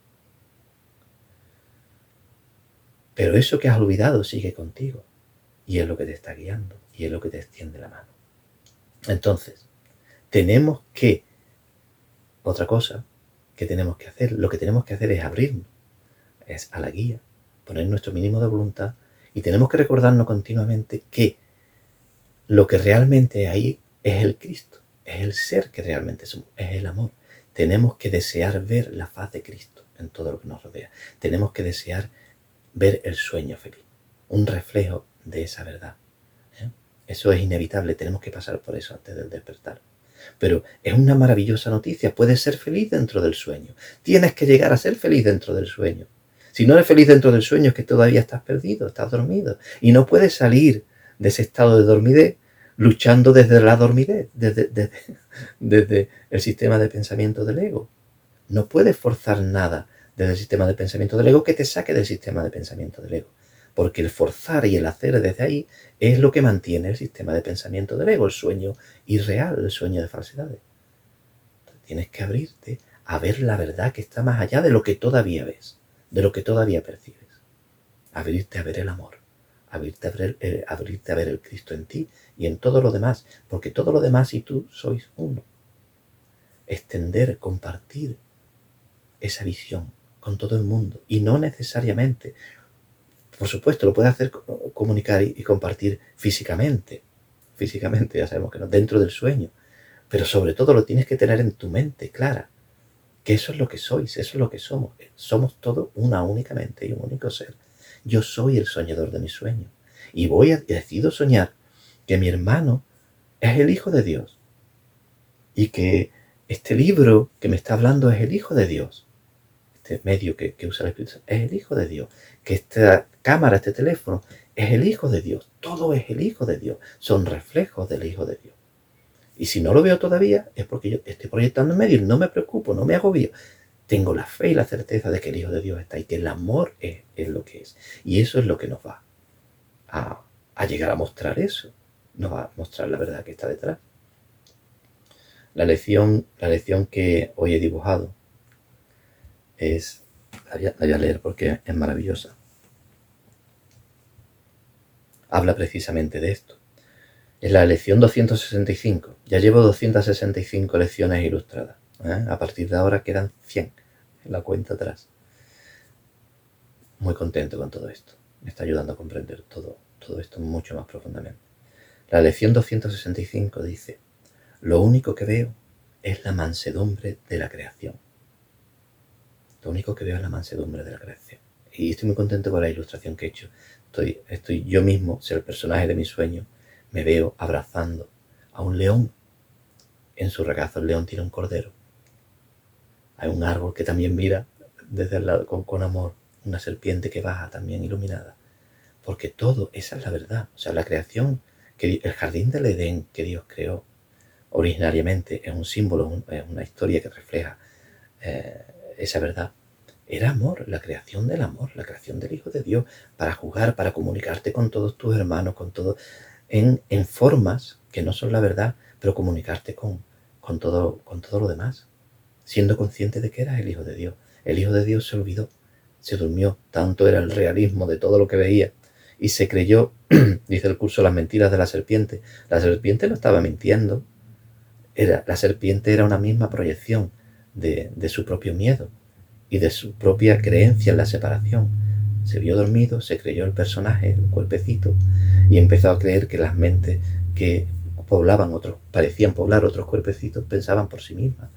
Pero eso que has olvidado sigue contigo y es lo que te está guiando y es lo que te extiende la mano. Entonces, tenemos que, otra cosa que tenemos que hacer, lo que tenemos que hacer es abrirnos, es a la guía, poner nuestro mínimo de voluntad y tenemos que recordarnos continuamente que lo que realmente hay es el Cristo, es el ser que realmente somos, es el amor. Tenemos que desear ver la faz de Cristo en todo lo que nos rodea. Tenemos que desear ver el sueño feliz, un reflejo de esa verdad. ¿eh? Eso es inevitable, tenemos que pasar por eso antes del despertar. Pero es una maravillosa noticia, puedes ser feliz dentro del sueño. Tienes que llegar a ser feliz dentro del sueño. Si no eres feliz dentro del sueño es que todavía estás perdido, estás dormido. Y no puedes salir de ese estado de dormidez luchando desde la dormidez, *laughs* desde, el sistema de pensamiento del ego. No puedes forzar nada desde el sistema de pensamiento del ego que te saque del sistema de pensamiento del ego. Porque el forzar y el hacer desde ahí es lo que mantiene el sistema de pensamiento del ego, el sueño irreal, el sueño de falsedades. tienes que abrirte a ver la verdad que está más allá de lo que todavía ves de lo que todavía percibes. Abrirte a ver el amor, abrirte a ver, eh, abrirte a ver el Cristo en ti y en todo lo demás, porque todo lo demás y tú sois uno. Extender, compartir esa visión con todo el mundo y no necesariamente, por supuesto, lo puedes hacer comunicar y, y compartir físicamente, físicamente, ya sabemos que no, dentro del sueño, pero sobre todo lo tienes que tener en tu mente clara que eso es lo que sois, eso es lo que somos. Somos todos una únicamente y un único ser. Yo soy el soñador de mi sueño. Y voy a, decido soñar que mi hermano es el Hijo de Dios. Y que este libro que me está hablando es el Hijo de Dios. Este medio que, que usa el Espíritu es el Hijo de Dios. Que esta cámara, este teléfono, es el Hijo de Dios. Todo es el Hijo de Dios. Son reflejos del Hijo de Dios. Y si no lo veo todavía, es porque yo estoy proyectando en medio no me preocupo, no me agobio. Tengo la fe y la certeza de que el Hijo de Dios está y que el amor es, lo que es. Y eso es lo que nos va a, a llegar a mostrar eso. Nos va a mostrar la verdad que está detrás. La lección, la lección que hoy he dibujado es, la voy a leer porque es maravillosa. Habla precisamente de esto. Es la lección 265. Ya llevo 265 lecciones ilustradas. ¿eh? A partir de ahora quedan 100 en la cuenta atrás. Muy contento con todo esto. Me está ayudando a comprender todo, todo esto mucho más profundamente. La lección 265 dice, lo único que veo es la mansedumbre de la creación. Lo único que veo es la mansedumbre de la creación. Y estoy muy contento con la ilustración que he hecho. Estoy, estoy yo mismo, ser el personaje de mi sueño, me veo abrazando a un león. En su regazo el león tiene un cordero. Hay un árbol que también mira desde el lado con, amor, una serpiente que baja también iluminada. Porque todo, esa es la verdad. O sea, la creación, que el jardín del Edén que Dios creó originariamente es un símbolo, es una historia que refleja eh, esa verdad. Era amor, la creación del amor, la creación del Hijo de Dios, para jugar, para comunicarte con todos tus hermanos, con todos en, formas que no son la verdad, pero comunicarte con, con, todo, con todo lo demás, siendo consciente de que eras el Hijo de Dios. El Hijo de Dios se olvidó, se durmió, tanto era el realismo de todo lo que veía y se creyó, *clears throat* dice el curso, las mentiras de la serpiente. La serpiente no estaba mintiendo. Era, la serpiente era una misma proyección de, de su propio miedo y de su propia creencia en la separación. Se vio dormido, se creyó el personaje, el cuerpecito, y empezó a creer que las mentes que poblaban otros, parecían poblar otros cuerpecitos, pensaban por sí mismas,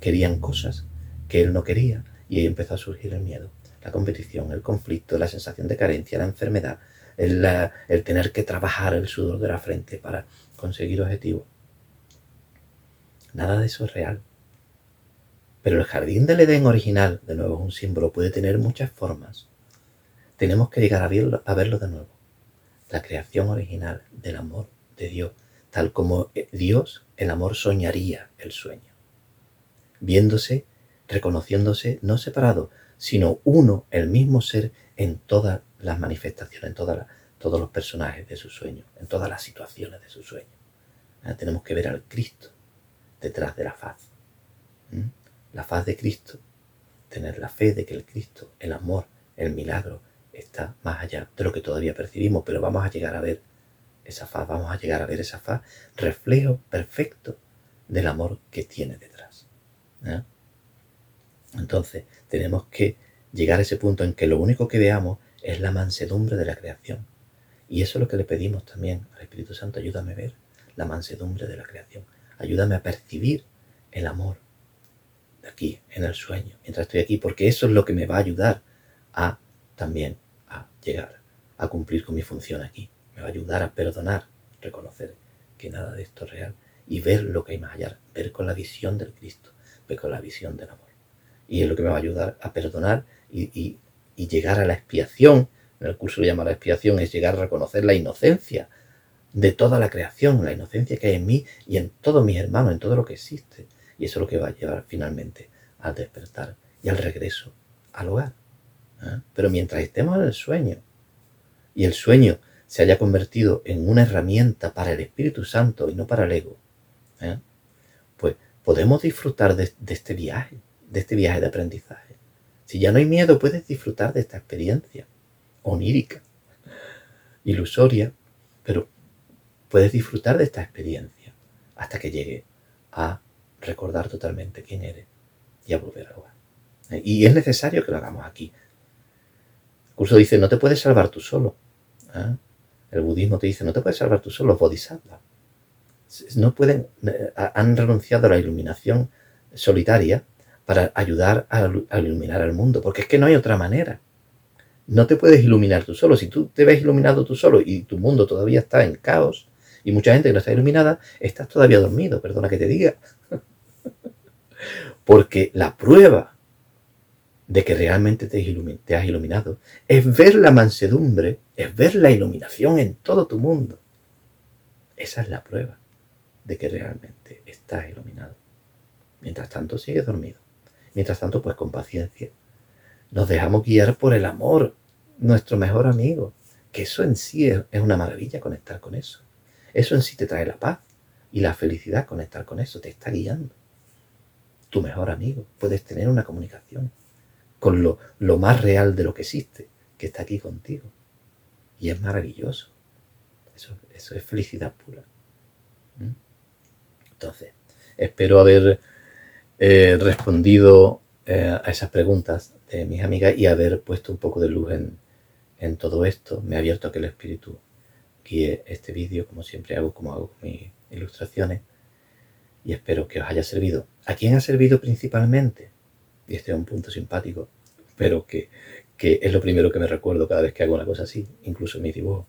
querían cosas que él no quería, y ahí empezó a surgir el miedo, la competición, el conflicto, la sensación de carencia, la enfermedad, el, el tener que trabajar el sudor de la frente para conseguir objetivos. Nada de eso es real. Pero el jardín del Edén original, de nuevo es un símbolo, puede tener muchas formas. Tenemos que llegar a verlo, a verlo de nuevo. La creación original del amor de Dios, tal como eh, Dios, el amor soñaría el sueño. Viéndose, reconociéndose no separado, sino uno, el mismo ser en todas las manifestaciones, en todos los personajes de su sueño, en todas las situaciones de su sueño. Ah, tenemos que ver al Cristo detrás de la faz. La faz de Cristo, tener la fe de que el Cristo, el amor, el milagro, está más allá de lo que todavía percibimos, pero vamos a llegar a ver esa faz, vamos a llegar a ver esa faz, reflejo perfecto del amor que tiene detrás. Entonces, tenemos que llegar a ese punto en que lo único que veamos es la mansedumbre de la creación. Y eso es lo que le pedimos también al Espíritu Santo, ayúdame a ver la mansedumbre de la creación, ayúdame a percibir el amor aquí, en el sueño, mientras estoy aquí, porque eso es lo que me va a ayudar a también llegar a cumplir con mi función aquí. Me va a ayudar a perdonar, reconocer que nada de esto es real y ver lo que hay más allá, ver con la visión del Cristo, ver con la visión del amor. Y es lo que me va a ayudar a perdonar y, llegar a la expiación. En el curso lo llama la expiación, es llegar a reconocer la inocencia de toda la creación, la inocencia que hay en mí y en todos mis hermanos, en todo lo que existe. Y eso es lo que va a llevar finalmente al despertar y al regreso al hogar. ¿Eh? Pero mientras estemos en el sueño y el sueño se haya convertido en una herramienta para el Espíritu Santo y no para el ego, ¿eh? pues podemos disfrutar de, este viaje, de este viaje de aprendizaje. Si ya no hay miedo, puedes disfrutar de esta experiencia onírica, ilusoria, pero puedes disfrutar de esta experiencia hasta que llegue a recordar totalmente quién eres y a volver al hogar. ¿eh? Y es necesario que lo hagamos aquí. Curso dice, no te puedes salvar tú solo. ¿eh? El budismo te dice, no te puedes salvar tú solo, bodhisattva. No pueden, eh, han renunciado a la iluminación solitaria para ayudar a, iluminar al mundo, porque es que no hay otra manera. No te puedes iluminar tú solo. Si tú te ves iluminado tú solo y tu mundo todavía está en caos, y mucha gente que no está iluminada, estás todavía dormido, perdona que te diga. *laughs* Porque la prueba de que realmente te, has iluminado es ver la mansedumbre, es ver la iluminación en todo tu mundo. Esa es la prueba de que realmente estás iluminado. Mientras tanto, sigues dormido. Mientras tanto, pues con paciencia, nos dejamos guiar por el amor, nuestro mejor amigo. Que eso en sí es, una maravilla conectar con eso. Eso en sí te trae la paz y la felicidad conectar con eso, te está guiando. Tu mejor amigo, puedes tener una comunicación con lo, lo más real de lo que existe, que está aquí contigo. Y es maravilloso. Eso, eso es felicidad pura. ¿Mm? Entonces, espero haber eh, respondido eh, a esas preguntas de mis amigas y haber puesto un poco de luz en, en todo esto. Me ha abierto a que el espíritu guíe este vídeo, como siempre hago, como hago con mis ilustraciones. Y espero que os haya servido. ¿A quién ha servido principalmente? Y este es un punto simpático, pero que, que es lo primero que me recuerdo cada vez que hago una cosa así, incluso en mi dibujo.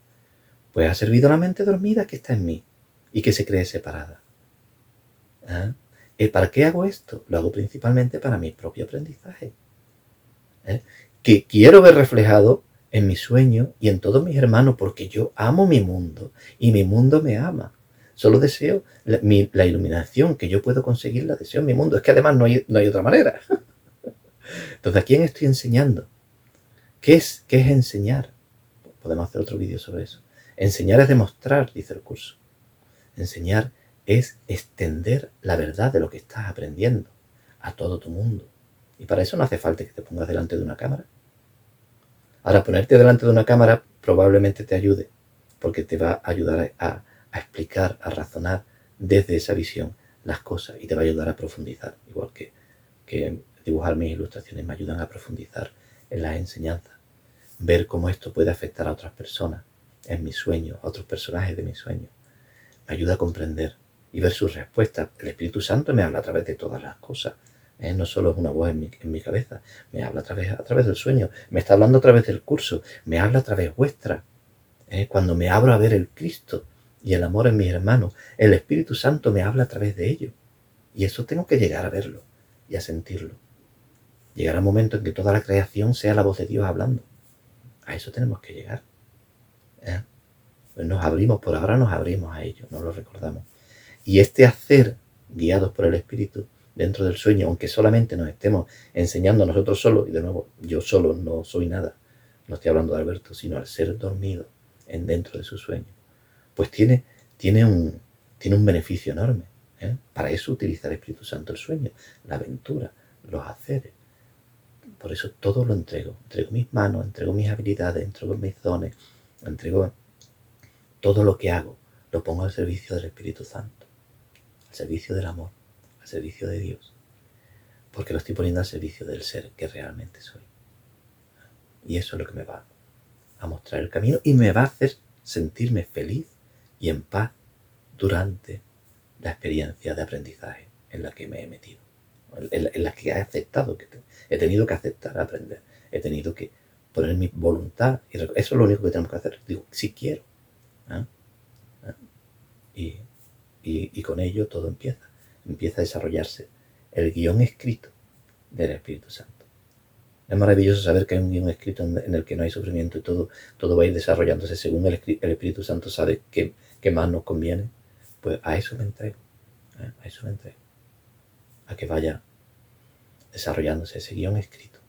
Pues ha servido la mente dormida que está en mí y que se cree separada. ¿Ah? ¿Y ¿Para qué hago esto? Lo hago principalmente para mi propio aprendizaje. ¿Eh? Que quiero ver reflejado en mi sueño y en todos mis hermanos porque yo amo mi mundo y mi mundo me ama. Solo deseo la, iluminación que yo puedo conseguir, la deseo en mi mundo. Es que además no hay, no hay otra manera. *laughs* Entonces, ¿a quién estoy enseñando? ¿Qué es, ¿Qué es enseñar? Podemos hacer otro vídeo sobre eso. Enseñar es demostrar, dice el curso. Enseñar es extender la verdad de lo que estás aprendiendo a todo tu mundo. Y para eso no hace falta que te pongas delante de una cámara. Ahora, ponerte delante de una cámara probablemente te ayude, porque te va a ayudar a, explicar, a razonar desde esa visión las cosas y te va a ayudar a profundizar, igual que, que dibujar mis ilustraciones me ayudan a profundizar en las enseñanzas, ver cómo esto puede afectar a otras personas, en mis sueños, a otros personajes de mis sueños. Me ayuda a comprender y ver sus respuestas. El Espíritu Santo me habla a través de todas las cosas. ¿eh? No solo es una voz en mi, cabeza, me habla a través, a través del sueño, me está hablando a través del curso, me habla a través vuestra. ¿eh? Cuando me abro a ver el Cristo y el amor en mis hermanos, el Espíritu Santo me habla a través de ello. Y eso tengo que llegar a verlo y a sentirlo. Llegará un momento en que toda la creación sea la voz de Dios hablando. A eso tenemos que llegar. ¿eh? Pues nos abrimos, por ahora nos abrimos a ello, no lo recordamos. Y este hacer, guiados por el Espíritu, dentro del sueño, aunque solamente nos estemos enseñando nosotros solos, y de nuevo, yo solo no soy nada, no estoy hablando de Alberto, sino al ser dormido en dentro de su sueño, pues tiene, tiene, un, tiene un beneficio enorme. ¿eh? Para eso utiliza el Espíritu Santo el sueño, la aventura, los haceres. Por eso todo lo entrego. Entrego mis manos, entrego mis habilidades, entrego mis dones, entrego todo lo que hago, lo pongo al servicio del Espíritu Santo, al servicio del amor servicio de Dios, porque lo estoy poniendo al servicio del ser que realmente soy. Y eso es lo que me va a mostrar el camino y me va a hacer sentirme feliz y en paz durante la experiencia de aprendizaje en la que me he metido, en la que he aceptado, que he tenido que aceptar aprender, he tenido que poner mi voluntad, y eso es lo único que tenemos que hacer. Digo, si quiero. ¿ah? ¿Ah? y con ello todo empieza empieza a desarrollarse el guion escrito del Espíritu Santo. Es maravilloso saber que hay un guion escrito en el que no hay sufrimiento y todo, todo va a ir desarrollándose según el, Espíritu Santo sabe qué, más nos conviene. Pues a eso me entrego, ¿eh? a eso me entrego. A que vaya desarrollándose ese guion escrito,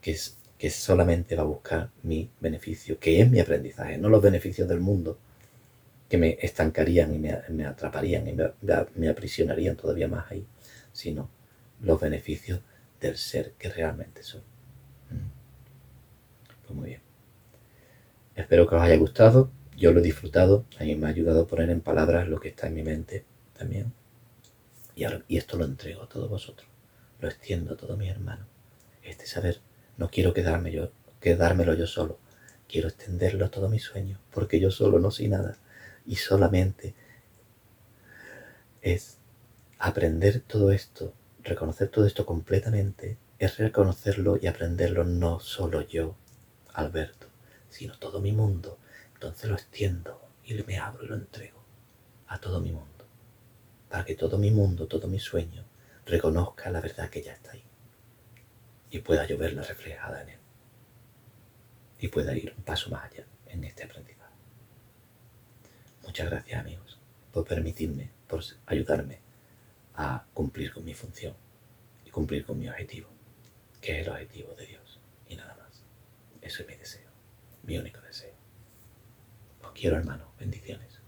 que, es, que solamente va a buscar mi beneficio, que es mi aprendizaje, no los beneficios del mundo, que me estancarían y me, atraparían y me, aprisionarían todavía más ahí, sino los beneficios del ser que realmente soy. Mm. Pues muy bien. Espero que os haya gustado. Yo lo he disfrutado. A mí me ha ayudado a poner en palabras lo que está en mi mente también. Y, y esto lo entrego a todos vosotros. Lo extiendo a todos mis hermanos. Este saber no quiero quedarme yo, quedármelo yo solo. Quiero extenderlo a todos mis sueños, porque yo solo no soy nada y solamente es aprender todo esto, reconocer todo esto completamente, es reconocerlo y aprenderlo no solo yo, Alberto, sino todo mi mundo. Entonces lo extiendo y me abro y lo entrego a todo mi mundo, para que todo mi mundo, todo mi sueño, reconozca la verdad que ya está ahí y pueda yo verla reflejada en él y pueda ir un paso más allá en este aprendizaje. Muchas gracias amigos por permitirme, por ayudarme a cumplir con mi función y cumplir con mi objetivo, que es el objetivo de Dios y nada más. Eso es mi deseo, mi único deseo. Os quiero hermanos, bendiciones.